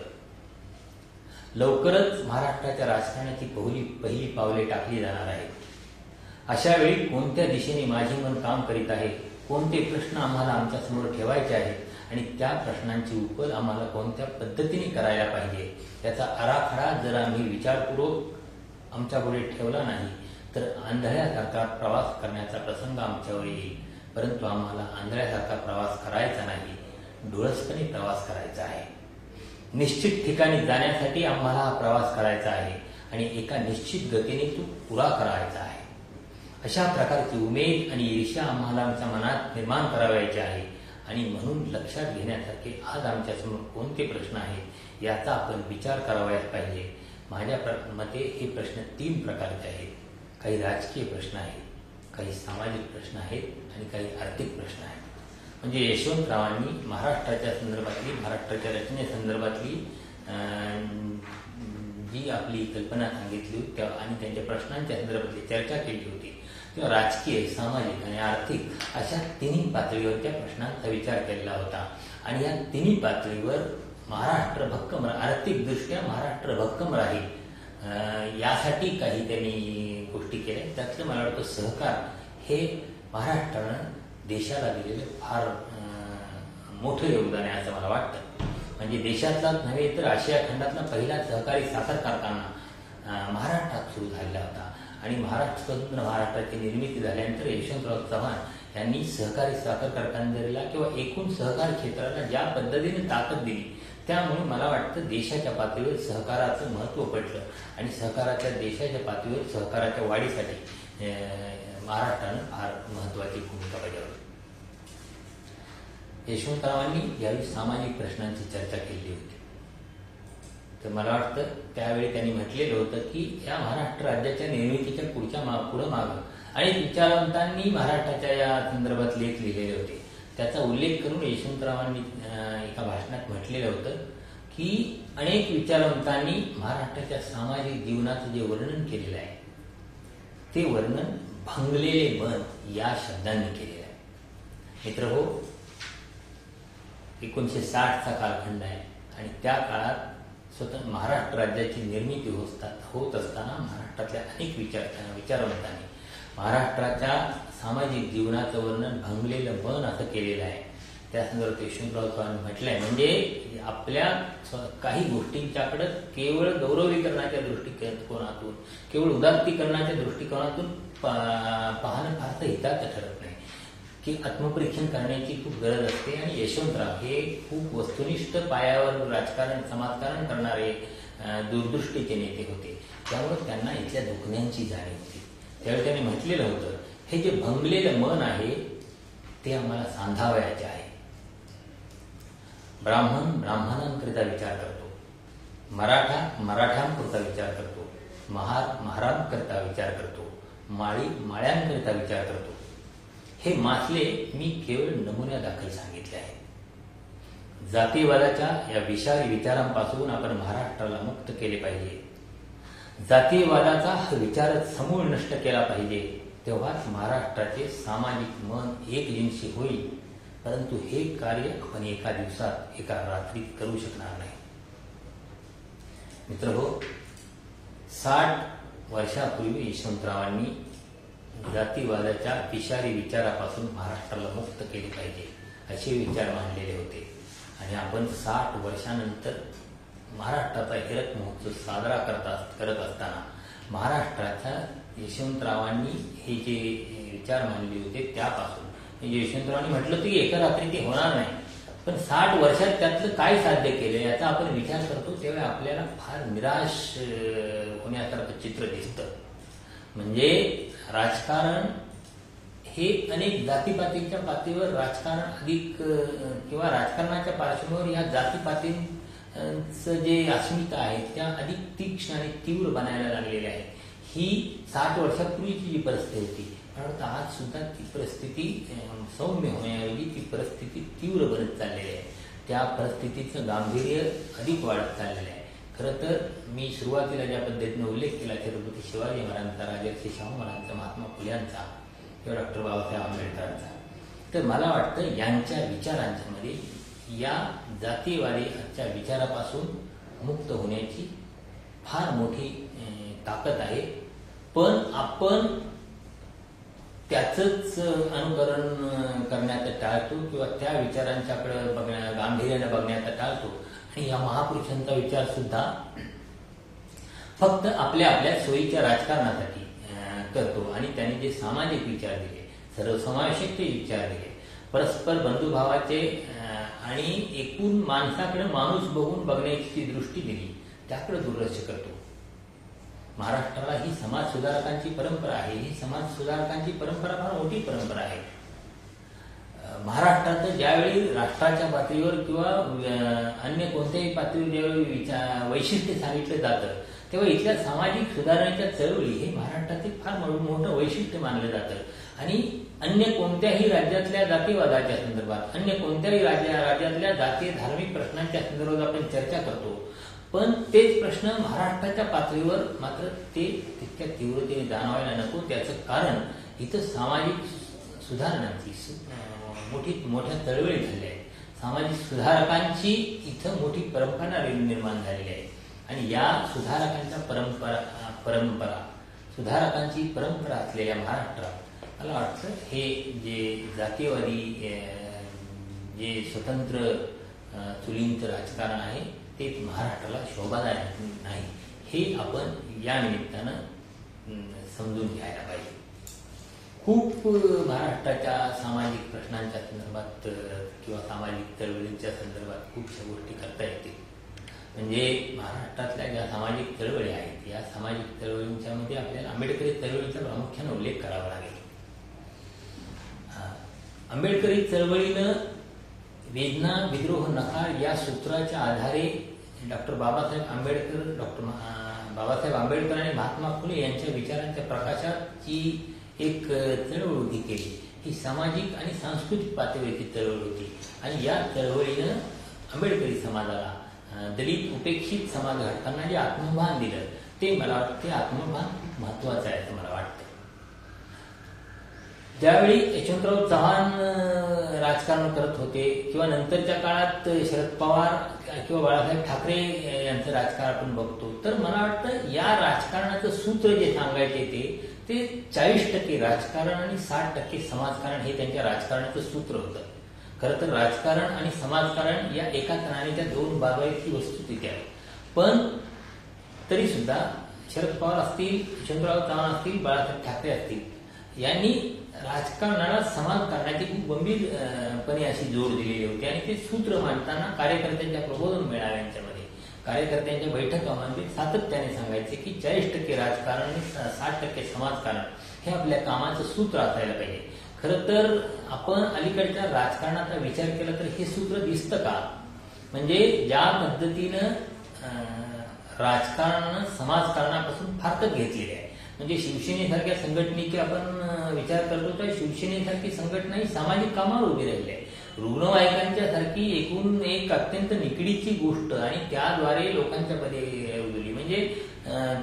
लवकरच महाराष्ट्राच्या राजकारणाची पहिली पहिली पावले टाकली जाणार आहेत. अशा वेळी कोणत्या दिशेने माझे मन काम करीत आहे? कोणते प्रश्न आम्हाला आमच्यासमोर ठेवायचे आहेत? आणि त्या प्रश्नांची उकल आम्हाला कोणत्या पद्धतीने करायला पाहिजे? त्याचा आराखडा जर आम्ही विचारपूर्वक आमच्या पुढे ठेवला नाही तर आंधळ्यासारखा प्रवास करण्याचा प्रसंग आमच्यावर येईल. परंतु आम्हाला आंधळ्यासारखा प्रवास करायचा नाही डोळसपणे प्रवास करायचा आहे. निश्चित ठिकाणी जाण्यासाठी आम्हाला हा प्रवास करायचा आहे आणि एका निश्चित गतीने तो पुरा करायचा आहे. अशा प्रकारची उमेद आणि ईर्ष्या आम्हाला आमच्या मनात निर्माण करावायची आहे आणि म्हणून लक्षात घेण्यासारखे आज आमच्यासमोर कोणते प्रश्न आहेत याचा आपण विचार करावायला पाहिजे. माझ्या प्र- मते हे प्रश्न तीन प्रकारचे आहेत. काही राजकीय प्रश्न आहेत काही सामाजिक प्रश्न आहेत आणि काही आर्थिक प्रश्न आहेत. म्हणजे यशवंतरावांनी महाराष्ट्राच्या संदर्भातली महाराष्ट्राच्या रचनेसंदर्भातली जी आपली कल्पना सांगितली होती त्या- आणि त्यांच्या प्रश्नांच्या संदर्भातली चर्चा केली होती किंवा राजकीय सामाजिक आणि आर्थिक अशा तिन्ही पातळीवर त्या प्रश्नांचा विचार केलेला होता. आणि या तिन्ही पातळीवर महाराष्ट्र भक्कम आर्थिकदृष्ट्या महाराष्ट्र भक्कम राहील. यासाठी काही त्यांनी गोष्टी केल्या. त्यातलं मला वाटतं सहकार हे महाराष्ट्रानं देशाला दिलेलं फार मोठं योगदान आहे असं मला वाटतं. म्हणजे देशातलाच नव्हे तर आशिया खंडातला पहिला सहकारी साखर कारखाना महाराष्ट्रात सुरू झालेला होता. आणि महाराष्ट्र स्वतंत्र महाराष्ट्राची निर्मिती झाल्यानंतर यशवंतराव चव्हाण यांनी सहकारी साखर कारखानदारीला किंवा एकूण सहकार क्षेत्राला ज्या पद्धतीने ताकद दिली त्यामुळे मला वाटतं देशाच्या पातळीवर सहकाराचं महत्त्व पटलं. आणि सहकाराच्या देशाच्या पातळीवर सहकाराच्या वाढीसाठी अं, महाराष्ट्रानं फार महत्त्वाची भूमिका बजावली. यशवंतरावांनी यावेळी सामाजिक प्रश्नांची चर्चा केली होती. तर मला वाटतं त्यावेळी त्यांनी म्हटलेलं होतं की या महाराष्ट्र राज्याच्या निर्मितीच्या पुढच्या मा पुढं मागं. आणि विचारवंतांनी महाराष्ट्राच्या या संदर्भात लेख लिहिलेले होते. त्याचा उल्लेख करून यशवंतरावांनी एका भाषणात म्हटलेलं होतं की अनेक विचारवंतांनी महाराष्ट्राच्या सामाजिक जीवनाचं जे वर्णन केलेलं आहे ते वर्णन भंगलेले मन या शब्दांनी केलेलं आहे. मित्र हो एकोणीशे साठचा कालखंड आहे आणि त्या काळात स्वतः महाराष्ट्र राज्याची निर्मिती होत होत असताना महाराष्ट्रातल्या अनेक विचार विचारवंतांनी महाराष्ट्राच्या सामाजिक जीवनाचं वर्णन भंगलेलं मन असं केलेलं आहे. त्या संदर्भात यशवंतराव चव्हाण म्हटलंय. म्हणजे आपल्या काही गोष्टींच्याकडं केवळ गौरवीकरणाच्या दृष्टिकोनातून केवळ उदात्तीकरणाच्या दृष्टिकोनातून पा- पाहणं फारसं हिताचं ठरत नाही. की आत्मपरीक्षण करण्याची खूप गरज असते आणि यशवंतराव हे खूप वस्तुनिष्ठ पायावर राजकारण समाजकारण करणारे दूरदृष्टीचे नेते होते. त्यामुळे त्यांना इथल्या दुखण्यांची जाणीव होती. त्यावेळी त्यांनी म्हटलेलं होतं हे जे भंगलेलं मन आहे ते आम्हाला सांधावयाचे आहे. ब्राह्मण ब्राह्मणांकरिता विचार करतो. मराठा मराठ्यांकरिता विचार करतो. महार महारांकरिता विचार करतो. माळी माळ्यांकरिता विचार करतो. हे मासले मी केवळ नमुन्यादाखल सांगितले आहे जातीयवादाच्या या विषारी विचारांपासून आपण महाराष्ट्राला मुक्त केले पाहिजे. जातीयवादाचा हा विचारच समूळ नष्ट केला पाहिजे. तेव्हाच महाराष्ट्राचे सामाजिक मन एकजिनसी होईल परंतु हे कार्य आपण एका दिवसात एका रात्रीत करू शकणार नाही. मित्र हो साठ वर्षापूर्वी यशवंतरावांनी जातीवादाच्या विषारी विचारापासून महाराष्ट्राला मुक्त केले पाहिजे असे विचार मांडलेले होते. आणि आपण साठ वर्षानंतर महाराष्ट्राचा हिरक महोत्सव साजरा करता करत असताना महाराष्ट्राच्या यशवंतरावांनी हे जे विचार मांडले होते त्यापासून. म्हणजे यशवंतरावांनी म्हटलं की एका रात्री ते होणार नाही. पण साठ वर्षात त्यातलं काय साध्य केलं याचा आपण विचार करतो तेव्हा आपल्याला फार निराश होण्यासारखं चित्र दिसतं. म्हणजे राजकारण हे अनेक जातीपातीच्या पातळीवर राजकारण अधिक किंवा राजकारणाच्या पार्श्वभूमीवर या जातीपातींचं जे अस्मिता आहे त्या अधिक तीक्ष्ण आणि तीव्र बनायला लागलेल्या आहेत. ही साठ वर्षापूर्वीची जी परिस्थिती होती परंतु आज सुद्धा ती परिस्थिती सौम्य होण्याऐवजी ती परिस्थिती तीव्र बनत चाललेली आहे. त्या परिस्थितीचं गांभीर्य अधिक वाढत चाललेलं आहे. खरं तर मी सुरुवातीला ज्या पद्धतीने उल्लेख केला छत्रपती शिवाजी महाराजांचा राजर्षी शाहू महाराजांचा महात्मा फुल्यांचा किंवा डॉक्टर बाबासाहेब आंबेडकरांचा तर मला वाटतं यांच्या विचारांच्या मध्ये या जातीवादीच्या विचारापासून मुक्त होण्याची फार मोठी ताकद आहे. पण आपण त्याचंच अनुकरण करण्याचं टाळतो किंवा त्या विचारांच्याकडे बघण्या गांभीर्याने बघण्याचा टाळतो. आणि या महापुरुषांचा विचार सुद्धा फक्त आपल्या आपल्या सोयीच्या राजकारणासाठी करतो. आणि त्यांनी जे सामाजिक विचार दिले सर्वसमावेशक ते विचार दिले परस्पर बंधुभावाचे अं, आणि एकूण माणसाकडे माणूस बघून बघण्याची दृष्टी दिली त्याकडे दुर्लक्ष करतो. महाराष्ट्राला ही समाज सुधारकांची परंपरा आहे. ही समाज सुधारकांची परंपरा फार मोठी परंपरा आहे. महाराष्ट्रात ज्यावेळी राष्ट्राच्या पातळीवर किंवा अन्य कोणत्याही पातळीवर ज्यावेळी विचार वैशिष्ट्य सांगितलं जातं तेव्हा इथल्या सामाजिक सुधारणांच्या चळवळी हे महाराष्ट्रातील फार मोठं वैशिष्ट्य मानलं जातं. आणि अन्य कोणत्याही राज्यातल्या जातीवादाच्या संदर्भात अन्य कोणत्याही राज्या राज्यातल्या जाती धार्मिक प्रश्नांच्या संदर्भात आपण चर्चा करतो. पण तेच प्रश्न महाराष्ट्राच्या पातळीवर मात्र ते तितक्या तीव्रतेने जाणवायला नको. त्याचं कारण इथं सामाजिक सुधारणांची मोठी मोठ्या चळवळी झाल्या आहेत. सामाजिक सुधारकांची इथं मोठी परंपरा निर्माण झालेली आहे. आणि या सुधारकांच्या परंपरा परंपरा सुधारकांची परंपरा असलेल्या महाराष्ट्रात मला वाटतं हे जे जातीयवादी जे स्वतंत्र चुलींचं राजकारण आहे ते महाराष्ट्राला शोभादायक नाही. हे आपण या निमित्तानं समजून घ्यायला पाहिजे. खूप महाराष्ट्राच्या सामाजिक प्रश्नांच्या संदर्भात किंवा सामाजिक चळवळींच्या संदर्भात खूपशा गोष्टी करता येतील. म्हणजे महाराष्ट्रातल्या ज्या सामाजिक चळवळी आहेत या सामाजिक चळवळींच्या मध्ये आपल्याला आंबेडकरी चळवळीचा प्रामुख्याने उल्लेख करावा लागेल. आंबेडकरी चळवळीनं वेदना विद्रोह नकार या सूत्राच्या आधारे डॉक्टर बाबासाहेब आंबेडकर डॉक्टर बाबासाहेब आंबेडकर आणि महात्मा फुले यांच्या विचारांच्या प्रकाशात जी एक चळवळ उभी केली. ही सामाजिक आणि सांस्कृतिक पातळीची चळवळ होती. आणि या चळवळीनं आंबेडकरी समाजाला दलित उपेक्षित समाज घटकांना जे आत्मभान दिलं ते मला वाटतं ते आत्मभान महत्वाचं आहे असं मला वाटतं. ज्यावेळी यशवंतराव चव्हाण राजकारण करत होते किंवा नंतरच्या काळात शरद पवार किंवा बाळासाहेब ठाकरे यांचं राजकारण आपण बघतो तर मला वाटतं या राजकारणाचं सूत्र जे सांगायचे ते ते चाळीस टक्के राजकारण आणि साठ टक्के समाजकारण हे त्यांच्या राजकारणाचं सूत्र होतं. खरं तर राजकारण आणि समाजकारण या एका नाण्याच्या दोन बाजू आहेत ही वस्तुस्थिती आहे. पण तरी सुद्धा शरद पवार असतील यशवंतराव चव्हाण असतील बाळासाहेब ठाकरे असतील यांनी राजकारणाला समाजकारणाची खूप गंभीरपणे अशी जोड दिलेली होती. आणि ते सूत्र मांडताना कार्यकर्त्यांच्या प्रबोधन मेळाव्यांच्यामध्ये कार्यकर्त्यांच्या बैठकामध्ये सातत्याने सांगायचे की चाळीस टक्के राजकारण आणि साठ टक्के समाजकारण हे आपल्या कामाचं सूत्र असायला पाहिजे. खरं तर आपण अलीकडच्या राजकारणाचा विचार केला तर हे सूत्र दिसतं का? म्हणजे ज्या पद्धतीनं राजकारणानं राजकारण समाजकारणापासून फारकत घेतलेली आहे. म्हणजे शिवसेनेसारख्या संघटनेची आपण विचार करतो तर शिवसेनेसारखी संघटना ही सामाजिक कामावर उभी राहिली आहे. रुग्णवाहिकांच्या सारखी एकूण एक अत्यंत निकडीची गोष्ट आणि त्याद्वारे लोकांच्या मध्ये उजवली म्हणजे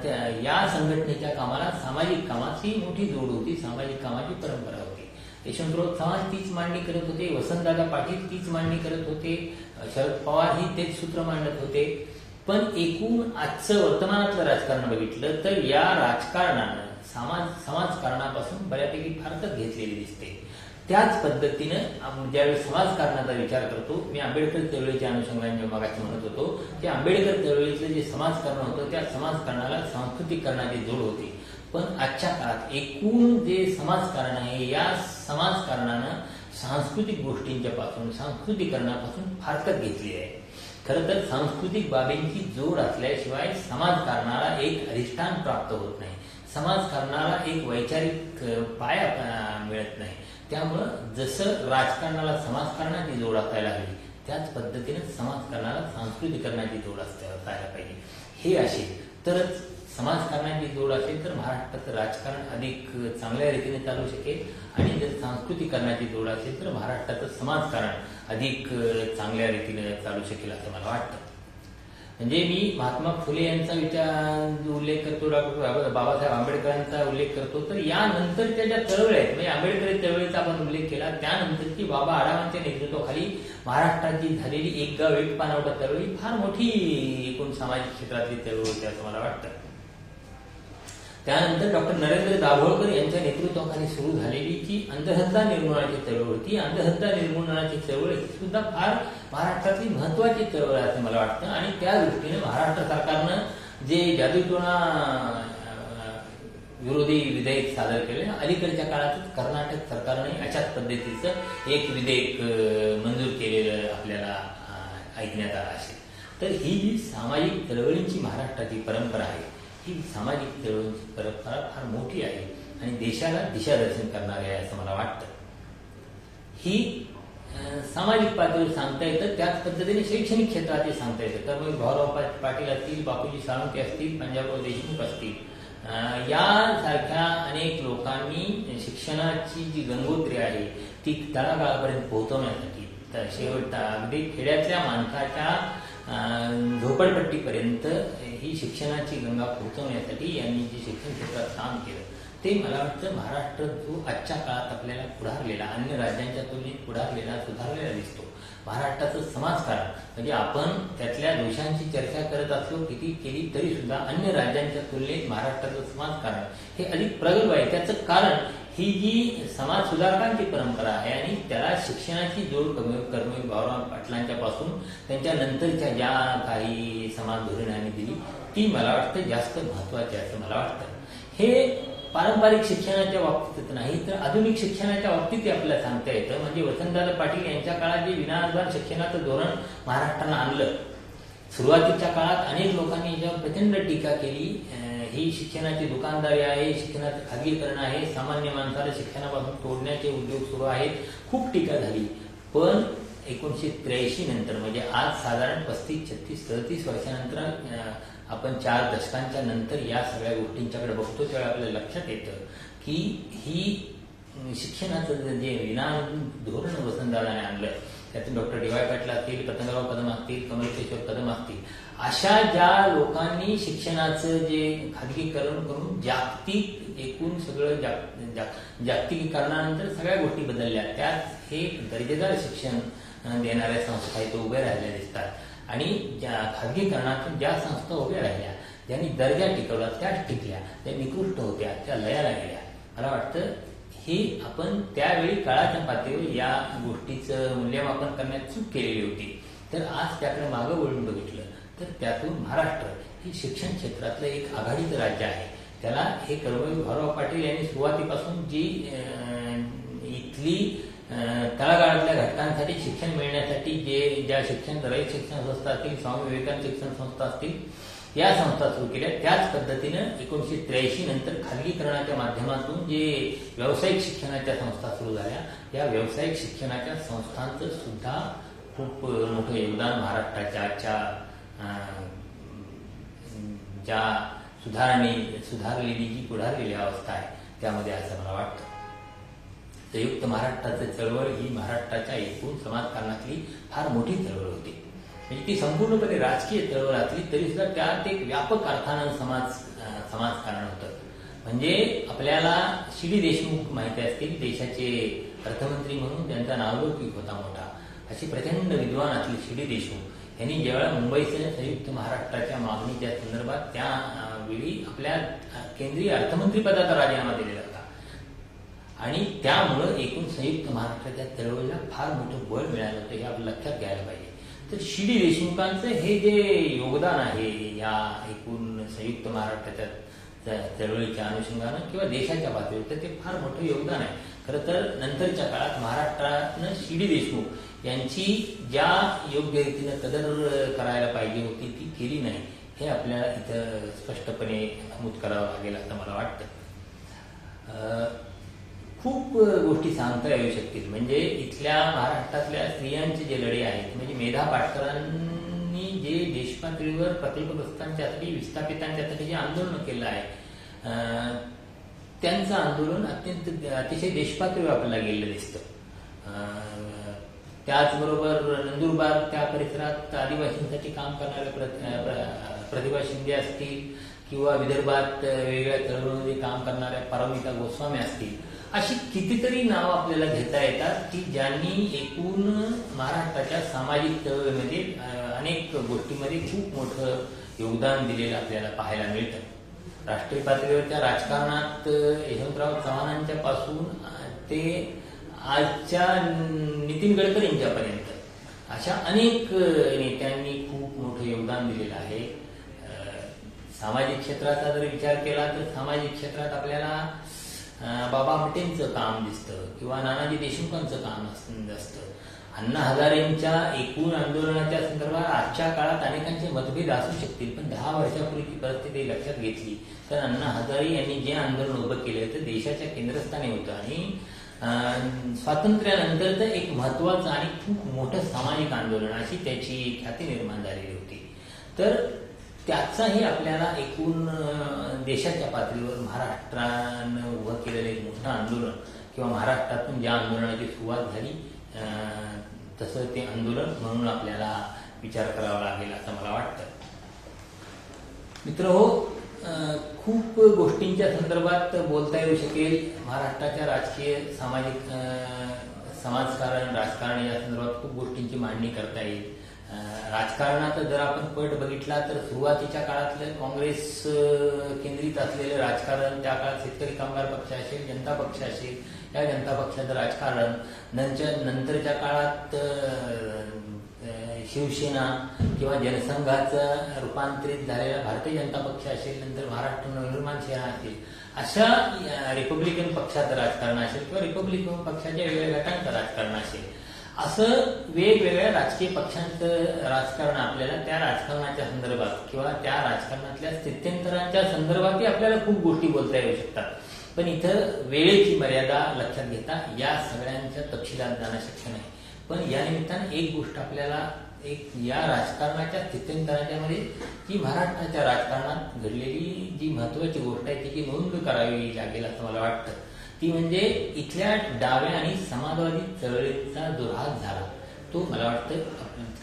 त्या- या संघटनेच्या कामाला सामाजिक कामाची मोठी जोड होती सामाजिक कामाची परंपरा होती. यशवंतराव चव्हाण तीच मांडणी करत होते वसंतदादा पाटील तीच मांडणी करत होते शरद पवार ही तेच सूत्र मांडत होते. पण एकूण आजचं वर्तमानातलं राजकारण बघितलं तर या राजकारणानं समाज समाजकारणापासून बऱ्यापैकी फारकत घेतलेली दिसते. त्याच पद्धतीनं आपण ज्यावेळी समाजकारणाचा विचार करतो मी आंबेडकर चळवळीच्या अनुषंगाने मगाशी म्हणत होतो की आंबेडकर चळवळीचं जे समाजकारण होतं त्या समाजकारणाला सांस्कृतिकरणाची जोड होती. पण आजच्या काळात एकूण जे समाजकारण आहे या समाजकारणानं सांस्कृतिक गोष्टींच्या पासून सांस्कृतिकरणापासून फारकत घेतली आहे. खरं तर सांस्कृतिक बाबींची जोड असल्याशिवाय समाजकारणाला एक अधिष्ठान प्राप्त होत नाही. समाजकारणाला एक वैचारिक पाया मिळत नाही. त्यामुळं जसं राजकारणाला समाजकारणाची जोड असायला हवी त्याच पद्धतीने समाजकारणाला सांस्कृतिकरणाची जोड असायला पाहिजे. हे असेल तरच समाजकारणाची जोड असेल तर महाराष्ट्राचं राजकारण अधिक चांगल्या रीतीने चालू शकेल. आणि जर सांस्कृतिकरणाची जोड असेल तर महाराष्ट्राचं समाजकारण अधिक चांगल्या रीतीने चालू शकेल असं मला वाटतं. म्हणजे मी महात्मा फुले यांचा विचार उल्लेख करतो डॉक्टर बाबासाहेब आंबेडकरांचा उल्लेख करतो. तर यानंतरच्या ज्या चळवळी आहेत म्हणजे आंबेडकरी चळवळीचा आपण उल्लेख केला त्यानंतरची बाबा आढावांच्या नेतृत्वाखाली महाराष्ट्रात जी झालेली एक गाव एक पानवटा चळवळी फार मोठी एकूण सामाजिक क्षेत्रातली चळवळ होती असं मला वाटतं. त्यानंतर डॉक्टर नरेंद्र दाभोळकर यांच्या नेतृत्वाखाली सुरू झालेली जी अंधश्रद्धा निर्मूलनाची चळवळ होती. अंधश्रद्धा निर्मूलनाची चळवळ ही सुद्धा फार महाराष्ट्रातली महत्वाची चळवळ आहे असं मला वाटतं. आणि त्या दृष्टीने महाराष्ट्र सरकारनं जे जादूटोणा विरोधी विधेयक सादर केले अलीकडच्या काळातच कर्नाटक सरकारने अशाच पद्धतीचं एक विधेयक मंजूर केलेलं आपल्याला ऐकण्यात आलं असेल. तर ही जी सामाजिक चळवळींची महाराष्ट्राची परंपरा आहे ही सामाजिक चळवळींची परंपरा फार मोठी आहे आणि देशाला दिशादर्शन करणारी आहे असं मला वाटतं. ही सामाजिक पातळीवर सांगता येतं त्याच पद्धतीने शैक्षणिक क्षेत्रातही सांगता येतं. तर मग भाऊराव पाटील असतील बापूजी साळुंके असतील पंजाबराव देशमुख असतील यासारख्या अनेक लोकांनी शिक्षणाची जी गंगोत्री आहे ती तळागाळापर्यंत पोहोचवण्यासाठी तर शेवट अगदी खेड्यातल्या माणसाच्या झोपडपट्टीपर्यंत ही शिक्षणाची गंगा पोहोचवण्यासाठी यांनी जे शिक्षण क्षेत्रात काम केलं ते मला वाटतं महाराष्ट्र जो आजच्या काळात आपल्याला पुढारलेला अन्य राज्यांच्या तुलनेत पुढारलेला सुधारलेला दिसतो. महाराष्ट्राचं समाजकारण म्हणजे आपण त्यातल्या दोषांची चर्चा करत असलो किती केली तरी सुद्धा अन्य राज्यांच्या तुलनेत महाराष्ट्राचं समाजकारण हे अधिक प्रगल्भ आहे. त्याचं कारण ही जी समाज सुधारकांची परंपरा आहे आणि त्याला शिक्षणाची जोड कमी कर्मवीर भाऊराव पाटलांच्या पासून त्यांच्या नंतरच्या ज्या काही समाज धोरणांनी दिली ती मला वाटतं जास्त महत्वाची असं मला वाटतं. हे पारंपरिक शिक्षणाच्या बाबतीत नाही तर आधुनिक शिक्षणाच्या बाबतीत आपल्याला सांगता येतं. म्हणजे वसंतदादा पाटील यांच्या काळात जे विनाअनुदान शिक्षणाचं धोरण महाराष्ट्रानं आणलं सुरुवातीच्या काळात अनेक लोकांनी याच्यावर प्रचंड टीका केली ही शिक्षणाची दुकानदारी आहे शिक्षणाचं खाजगीकरण आहे. सामान्य माणसाला शिक्षणापासून तोडण्याचे उद्योग सुरू आहेत. खूप टीका झाली. पण एकोणीशे त्र्याऐंशी नंतर म्हणजे आज साधारण पस्तीस छत्तीस सदतीस वर्षानंतर आपण चार दशकांच्या नंतर या सगळ्या गोष्टींच्याकडे बघतो त्यावेळी आपल्याला लक्षात येतं की ही शिक्षणाचं जे विना धोरण वसंतदादाने आणलं त्यातून डॉक्टर डी वाय पाटील असतील पतंगराव कदम असतील कमलकेश्वर कदम असतील अशा ज्या लोकांनी शिक्षणाचं जे खाजगीकरण करून जागतिक एकूण सगळं जाग- जागतिकीकरणानंतर सगळ्या गोष्टी बदलल्या. त्यात हे दर्जेदार शिक्षण देणाऱ्या संस्था इथे उभ्या राहिल्या दिसतात. आणि ज्या खाजगीकरणातून ज्या संस्था उभ्या राहिल्या ज्यांनी दर्जा टिकवला त्याच टिकल्या त्या निकृष्ट होत्या त्या लयाला गेल्या. मला वाटतं ही आपण त्यावेळी काळाच्या पातळीवर या गोष्टीचं मूल्यमापन करण्यात चूक केलेली होती. तर आज त्याकडे मागं वळून बघितलं. तर त्यातून महाराष्ट्र ही शिक्षण क्षेत्रातलं एक आघाडीचं राज्य आहे. त्याला हे कर्मवीर भाऊराव पाटील यांनी सुरुवातीपासून जी इथली तळागाळातल्या घटकांसाठी शिक्षण मिळण्यासाठी जे ज्या शिक्षण रयत शिक्षण संस्था असतील स्वामी विवेकानंद शिक्षण संस्था असतील या संस्था सुरू केल्या. त्याच पद्धतीनं एकोणीशे त्र्याऐंशी नंतर खाजगीकरणाच्या माध्यमातून जे व्यावसायिक शिक्षणाच्या संस्था सुरू झाल्या या व्यावसायिक शिक्षणाच्या संस्थांचं सुद्धा खूप मोठं योगदान महाराष्ट्राच्या आजच्या ज्या सुधारणे सुधारलेली जी पुढारलेली अवस्था आहे त्यामध्ये असं मला वाटतं. संयुक्त महाराष्ट्राचं चळवळ ही महाराष्ट्राच्या एकूण समाजकारणातली फार मोठी चळवळ होती. म्हणजे ती संपूर्णपणे राजकीय चळवळ असली तरी सुद्धा त्यात एक व्यापक अर्थानं समाज समाजकारण होतं. म्हणजे आपल्याला शिडी देशमुख माहिती असतील देशाचे अर्थमंत्री म्हणून त्यांचा नावलौकिक होता मोठा. अशी प्रचंड विद्वान असली शिडी देशमुख. यांनी ज्यावेळेला मुंबईच्या संयुक्त महाराष्ट्राच्या मागणीच्या संदर्भात त्या वेळी आपल्या केंद्रीय अर्थमंत्री पदाचा राजीनामा दिलेला होता. आणि त्यामुळं एकूण संयुक्त महाराष्ट्राच्या चळवळीला फार मोठं बळ मिळालं होतं हे आपण लक्षात घ्यायला पाहिजे. तर शिडी देशमुखांचं हे जे योगदान आहे या एकूण संयुक्त महाराष्ट्राच्या चळवळीच्या अनुषंगानं किंवा देशाच्या पातळीवर तर ते फार मोठं योगदान आहे. खरं तर नंतरच्या काळात महाराष्ट्रातनं शिडी देशमुख यांची ज्या योग्य रीतीनं कदर करायला पाहिजे होती ती केली नाही हे आपल्याला इथं स्पष्टपणे नमूद करावं लागेल असं मला वाटतं. अं, खूप गोष्टी सांगता येऊ शकतील. म्हणजे इथल्या महाराष्ट्रातल्या स्त्रियांचे जे लढे आहेत म्हणजे मेधा पाटकरांनी जे देशपातळीवर प्रकल्पग्रस्तांच्यासाठी विस्थापितांच्यासाठी जे आंदोलन केलं आहे अं, त्यांचं आंदोलन अत्यंत अतिशय देशपातळीवर आपल्याला गेलेलं दिसतं. त्याचबरोबर नंदुरबार त्या परिसरात आदिवासींसाठी काम करणाऱ्या प्र- प्र- प्रतिभा शिंदे असतील किंवा विदर्भात वेगवेगळ्या चळवळीमध्ये काम करणाऱ्या पारमिता गोस्वामी असतील अशी कितीतरी नावं आपल्याला घेता येतात की ज्यांनी एकूण महाराष्ट्राच्या सामाजिक चळवळीमध्ये अनेक गोष्टींमध्ये खूप मोठं योगदान दिलेलं आपल्याला पाहायला मिळतं. राष्ट्रीय पातळीवरच्या राजकारणात यशवंतराव चव्हाणांच्या पासून ते आजच्या नितीन गडकरींच्यापर्यंत अशा अनेक नेत्यांनी खूप मोठं योगदान दिलेलं आहे. सामाजिक क्षेत्राचा जर विचार केला तर सामाजिक क्षेत्रात आपल्याला बाबा आमटेंचं काम दिसतं किंवा नानाजी देशमुखांचं काम असतं अण्णा हजारेंच्या एकूण आंदोलनाच्या संदर्भात आजच्या काळात अनेकांचे मतभेद असू शकतील पण दहा वर्षापूर्वीची परिस्थिती लक्षात घेतली. तर अण्णा हजारे यांनी जे आंदोलन उभं केलं ते देशाच्या केंद्रस्थानी होतं. आणि स्वातंत्र्यानंतरचं एक महत्वाचं आणि खूप मोठं सामाजिक आंदोलन अशी त्याची ख्याती निर्माण झालेली होती. तर त्याचाही आपल्याला एकूण देशाच्या पातळीवर महाराष्ट्रानं उभं केलेलं एक मोठं आंदोलन किंवा महाराष्ट्रातून ज्या आंदोलनाची सुरुवात झाली तसं ते आंदोलन म्हणून आपल्याला विचार करावा लागेल असं मला वाटतं. मित्र हो खूप गोष्टींच्या संदर्भात बोलता येऊ शकेल. महाराष्ट्राच्या राजकीय सामाजिक समाजकारण राजकारण या संदर्भात खूप गोष्टींची मांडणी करता येईल. अं, राजकारणात जर आपण पट बघितला तर सुरुवातीच्या काळातलं काँग्रेस अं, केंद्रित असलेलं राजकारण त्या काळात शेतकरी कामगार पक्ष असेल जनता पक्ष असेल या जनता पक्षाचं राजकारण नंतर नंतरच्या काळात शिवसेना किंवा जनसंघाचं रूपांतरित झालेला भारतीय जनता पक्ष असेल नंतर महाराष्ट्र नवनिर्माण सेना असेल अशा रिपब्लिकन पक्षाचं राजकारण असेल किंवा रिपब्लिकन पक्षाच्या वेगवेगळ्या गटांचं राजकारण असेल असं वेगवेगळ्या राजकीय पक्षांचं राजकारण आपल्याला त्या राजकारणाच्या संदर्भात किंवा त्या राजकारणातल्या स्थित्यंतरांच्या संदर्भातही आपल्याला खूप गोष्टी बोलता येऊ शकतात. पण इथं वेळेची मर्यादा लक्षात घेता या सगळ्यांच्या तपशिलात जाणं शक्य नाही. पण या निमित्तानं एक गोष्ट आपल्याला एक या राजकारणाच्या स्थित्यंतराच्या मध्ये जी महाराष्ट्राच्या राजकारणात घडलेली जी महत्वाची गोष्ट आहे तिची नोंद करावी लागेल असं मला वाटतं. ती म्हणजे इथल्या डाव्या आणि समाजवादी चळवळीचा जो ऱ्हास झाला. तो मला वाटतं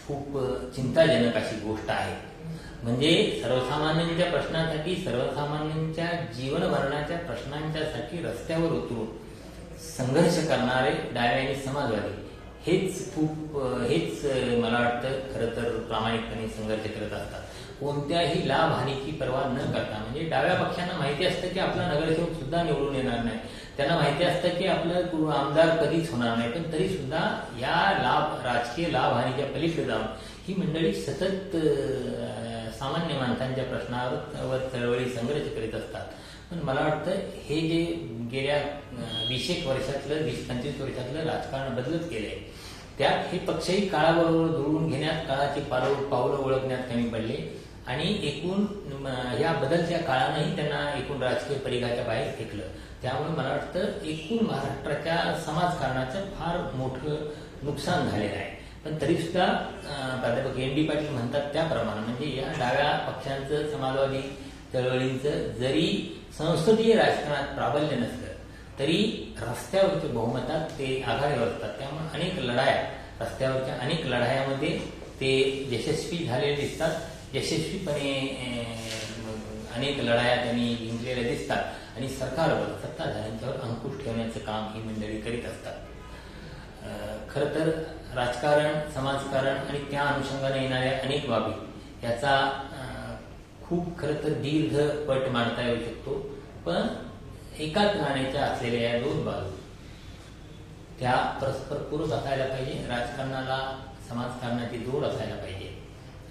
खूप चिंताजनक अशी गोष्ट आहे. म्हणजे सर्वसामान्यांच्या प्रश्नासाठी सर्वसामान्यांच्या जीवन भरण्याच्या प्रश्नांच्यासाठी रस्त्यावर उतरून संघर्ष करणारे डावे आणि समाजवादी हेच खूप हेच मला वाटतं खरं तर प्रामाणिकपणे संघर्ष करत असतात. कोणत्याही लाभ हानीची पर्वा न करता म्हणजे डाव्या पक्षांना माहिती असतं की आपला नगरसेवक सुद्धा निवडून येणार नाही. त्यांना माहिती असतं की आपलं आमदार कधीच होणार नाही. पण तरी सुद्धा या लाभ राजकीय लाभ हानीच्या पलीकडे जाऊन ही मंडळी सतत सामान्य माणसांच्या प्रश्नावर चळवळी संघर्ष करीत असतात. पण मला वाटतं हे जे गेल्या वीस एक वर्षातलं वीस पंचवीस वर्षातलं राजकारण बदलत गेलंय त्यात हे पक्षही काळाबरोबर जुळवून घेण्यात काळाची पावलं पावलं ओळखण्यात कमी पडले आणि एकूण या बदलच्या काळानंही त्यांना एकूण राजकीय परिघाच्या बाहेर फेकलं. त्यामुळे मला वाटतं एकूण महाराष्ट्राच्या समाजकारणाचं फार मोठं नुकसान झालेलं आहे. पण तरी सुद्धा प्राध्यापक एम डी पाटील म्हणतात त्याप्रमाणे म्हणजे या डाव्या पक्षांचं समाजवादी चळवळींचं जरी संसदीय राजकारणात प्राबल्य नसलं तरी रस्त्यावरच्या बहुमतात ते आघाडीवर असतात त्यामुळे अनेक लढाया रस्त्यावरच्या अनेक लढायामध्ये ते यशस्वी झालेले दिसतात. यशस्वीपणे अनेक लढाया त्यांनी जिंकलेल्या दिसतात. आणि सरकारवर सत्ताधाऱ्यांच्यावर अंकुश ठेवण्याचं काम ही मंडळी करीत असतात. खरं तर राजकारण समाजकारण आणि त्या अनुषंगाने येणाऱ्या अनेक बाबी याचा खूप खरं तर दीर्घ पट मांडता येऊ शकतो. पण एकाच नाण्याच्या असलेल्या या दोन बाजू त्या परस्पर पूरक असायला पाहिजे. राजकारणाला समाजकारणाची जोड असायला पाहिजे.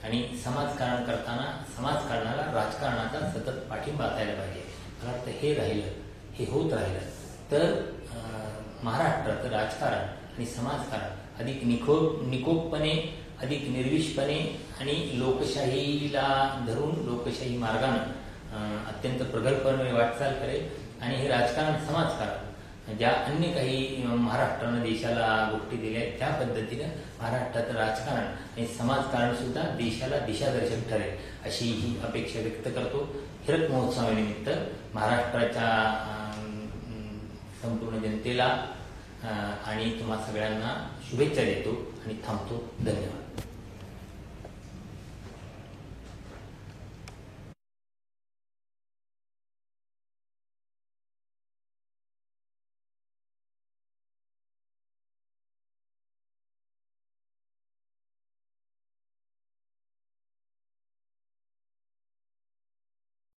आणि समाजकारण करताना समाजकारणाला राजकारणाचा सतत पाठिंबा असायला पाहिजे. मला वाटतं हे राहिलं हे होत राहिलं. तर महाराष्ट्राचं राजकारण आणि समाजकारण अधिक निखोप निकोपपणे अधिक निर्विषपणे आणि लोकशाहीला धरून लोकशाही मार्गानं अत्यंत प्रगल्भपणे वाटचाल करेल. आणि हे राजकारण समाजकारण ज्या अन्य काही महाराष्ट्रानं देशाला गोष्टी दिल्या आहेत त्या पद्धतीनं महाराष्ट्राचं राजकारण आणि समाजकारण सुद्धा देशाला दिशादर्शक ठरेल अशी ही अपेक्षा व्यक्त करतो. हिरक महोत्सवानिमित्त महाराष्ट्राच्या संपूर्ण जनतेला आणि तुम्हा सगळ्यांना शुभेच्छा देतो आणि थांबतो. धन्यवाद.